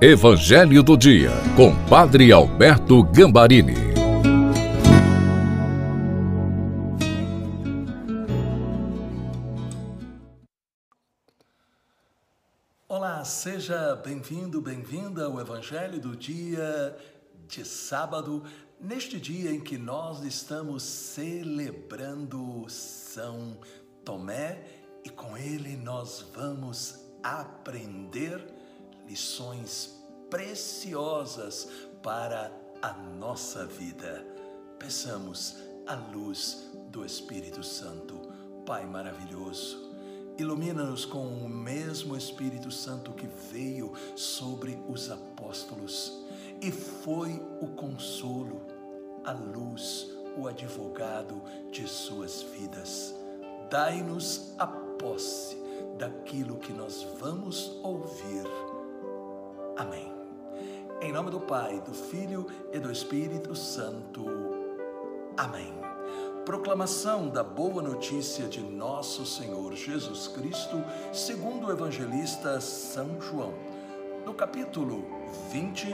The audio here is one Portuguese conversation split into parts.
Evangelho do Dia, com Padre Alberto Gambarini. Olá, seja bem-vindo, bem-vinda ao Evangelho do Dia de sábado, neste dia em que nós estamos celebrando São Tomé e com ele nós vamos aprender lições preciosas para a nossa vida. Peçamos a luz do Espírito Santo. Pai maravilhoso, ilumina-nos com o mesmo Espírito Santo que veio sobre os apóstolos e foi o consolo, a luz, o advogado de suas vidas. Dai-nos a posse daquilo que nós vamos ouvir Amém. Em nome do Pai, do Filho e do Espírito Santo. Amém. Proclamação da boa notícia de nosso Senhor Jesus Cristo, segundo o evangelista São João, no capítulo 20,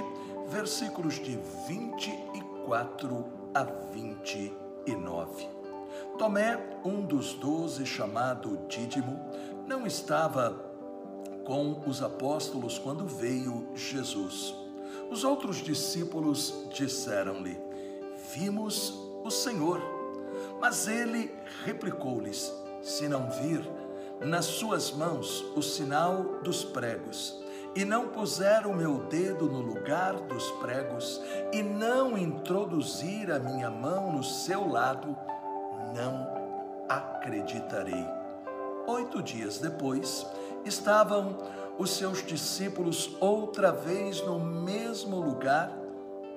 versículos de 24 a 29. Tomé, um dos doze, chamado Dídimo, não estava com os apóstolos quando veio Jesus. Os outros discípulos disseram-lhe: Vimos o Senhor. Mas ele replicou-lhes: Se não vir nas suas mãos o sinal dos pregos, e não puser o meu dedo no lugar dos pregos, e não introduzir a minha mão no seu lado, não acreditarei. Oito dias depois, estavam os seus discípulos outra vez no mesmo lugar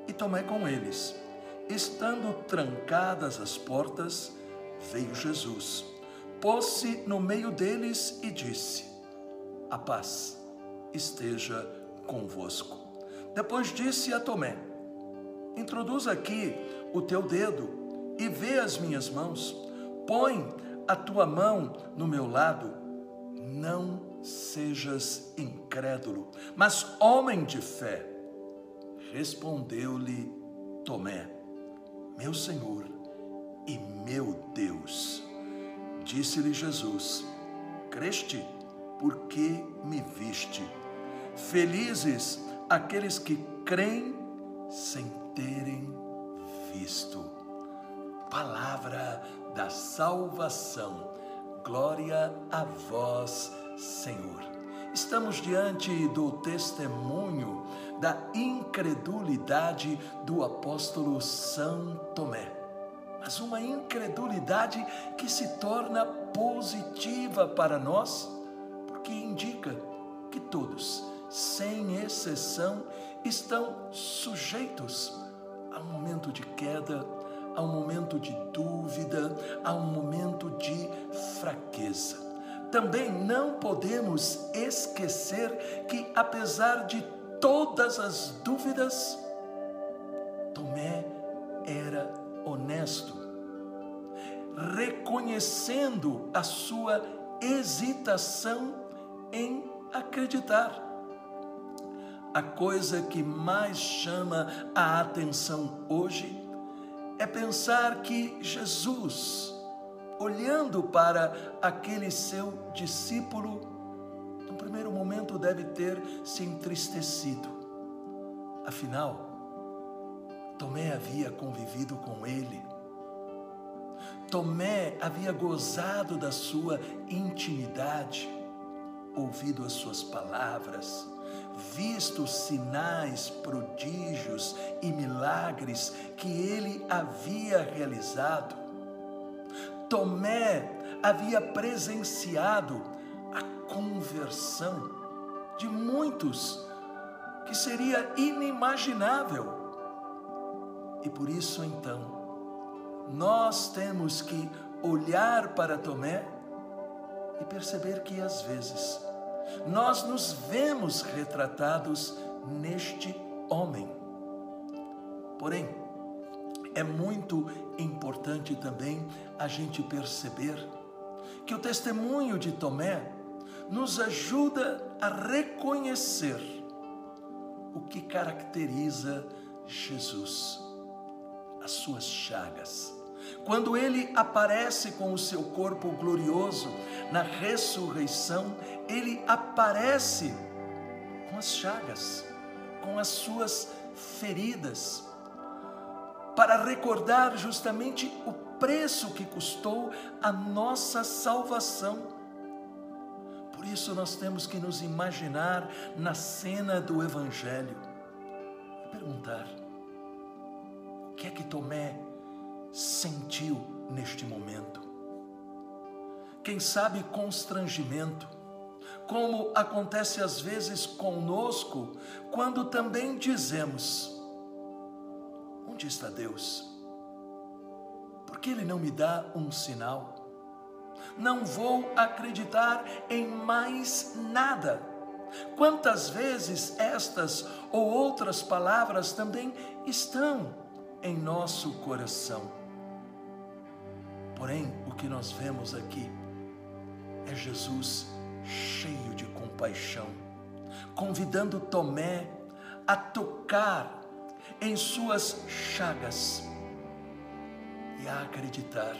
e Tomé com eles. Estando trancadas as portas, veio Jesus, pôs-se no meio deles e disse: A paz esteja convosco. Depois disse a Tomé: Introduz aqui o teu dedo e vê as minhas mãos. Põe a tua mão no meu lado. Não sejas incrédulo, mas homem de fé. Respondeu-lhe Tomé, meu Senhor e meu Deus. Disse-lhe Jesus: Creste, porque me viste. Felizes aqueles que creem sem terem visto. Palavra da salvação. Glória a vós, Senhor. Estamos diante do testemunho da incredulidade do apóstolo São Tomé. Mas uma incredulidade que se torna positiva para nós, porque indica que todos, sem exceção, estão sujeitos a um momento de queda, a um momento de dúvida, a um momento de fraqueza. Também não podemos esquecer que, apesar de todas as dúvidas, Tomé era honesto, reconhecendo a sua hesitação em acreditar. A coisa que mais chama a atenção hoje é pensar que Jesus, olhando para aquele seu discípulo, no primeiro momento deve ter se entristecido. Afinal, Tomé havia convivido com ele. Tomé havia gozado da sua intimidade, ouvido as suas palavras, visto sinais, prodígios e milagres que ele havia realizado. Tomé havia presenciado a conversão de muitos que seria inimaginável. E por isso então, nós temos que olhar para Tomé e perceber que às vezes nós nos vemos retratados neste homem. Porém, é muito importante também a gente perceber que o testemunho de Tomé nos ajuda a reconhecer o que caracteriza Jesus, as suas chagas. Quando ele aparece com o seu corpo glorioso na ressurreição, ele aparece com as chagas, com as suas feridas, para recordar justamente o preço que custou a nossa salvação. Por isso nós temos que nos imaginar na cena do Evangelho e perguntar: o que é que Tomé sentiu neste momento? Quem sabe constrangimento, como acontece às vezes conosco, quando também dizemos: Onde está Deus? Por que Ele não me dá um sinal? Não vou acreditar em mais nada. Quantas vezes estas ou outras palavras também estão em nosso coração? Porém, o que nós vemos aqui é Jesus cheio de compaixão, convidando Tomé a tocar em suas chagas e a acreditar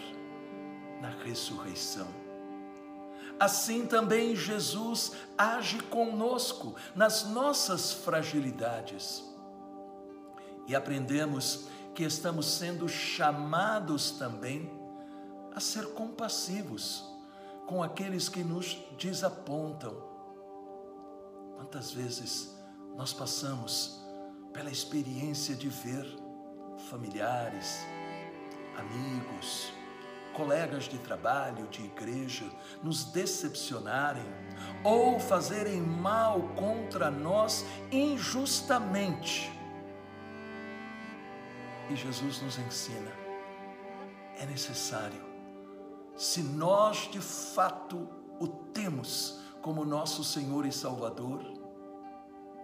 na ressurreição. Assim também Jesus age conosco nas nossas fragilidades. E aprendemos que estamos sendo chamados também a ser compassivos com aqueles que nos desapontam. Quantas vezes nós passamos pela experiência de ver familiares, amigos, colegas de trabalho, de igreja, nos decepcionarem ou fazerem mal contra nós injustamente. E Jesus nos ensina: é necessário, se nós de fato o temos como nosso Senhor e Salvador,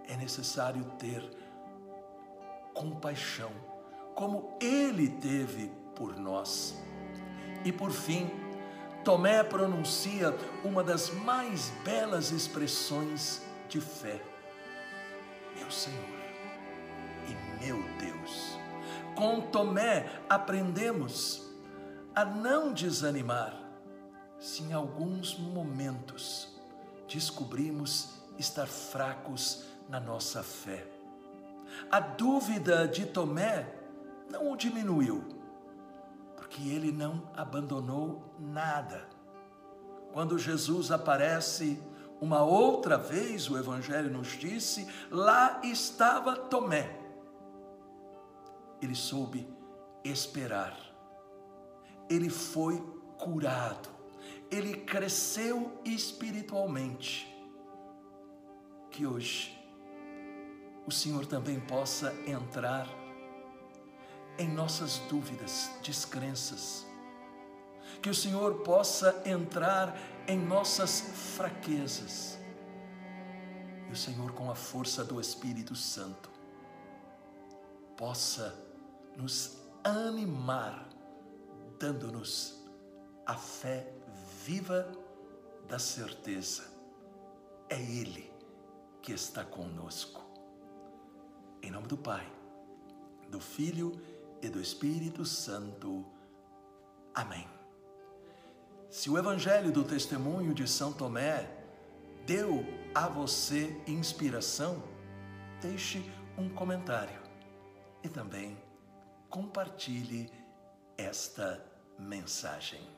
é necessário ter compaixão, como Ele teve por nós. E por fim, Tomé pronuncia uma das mais belas expressões de fé: Meu Senhor e meu Deus. Com Tomé aprendemos a não desanimar se em alguns momentos descobrimos estar fracos na nossa fé. A dúvida de Tomé não o diminuiu, porque ele não abandonou nada. Quando Jesus aparece uma outra vez, o Evangelho nos disse, lá estava Tomé. Ele soube esperar, ele foi curado, ele cresceu espiritualmente. Que hoje o Senhor também possa entrar em nossas dúvidas, descrenças. Que o Senhor possa entrar em nossas fraquezas. E o Senhor, com a força do Espírito Santo, possa nos animar, dando-nos a fé viva da certeza. É Ele que está conosco. Em nome do Pai, do Filho e do Espírito Santo. Amém. Se o Evangelho do Testemunho de São Tomé deu a você inspiração, deixe um comentário e também compartilhe esta mensagem.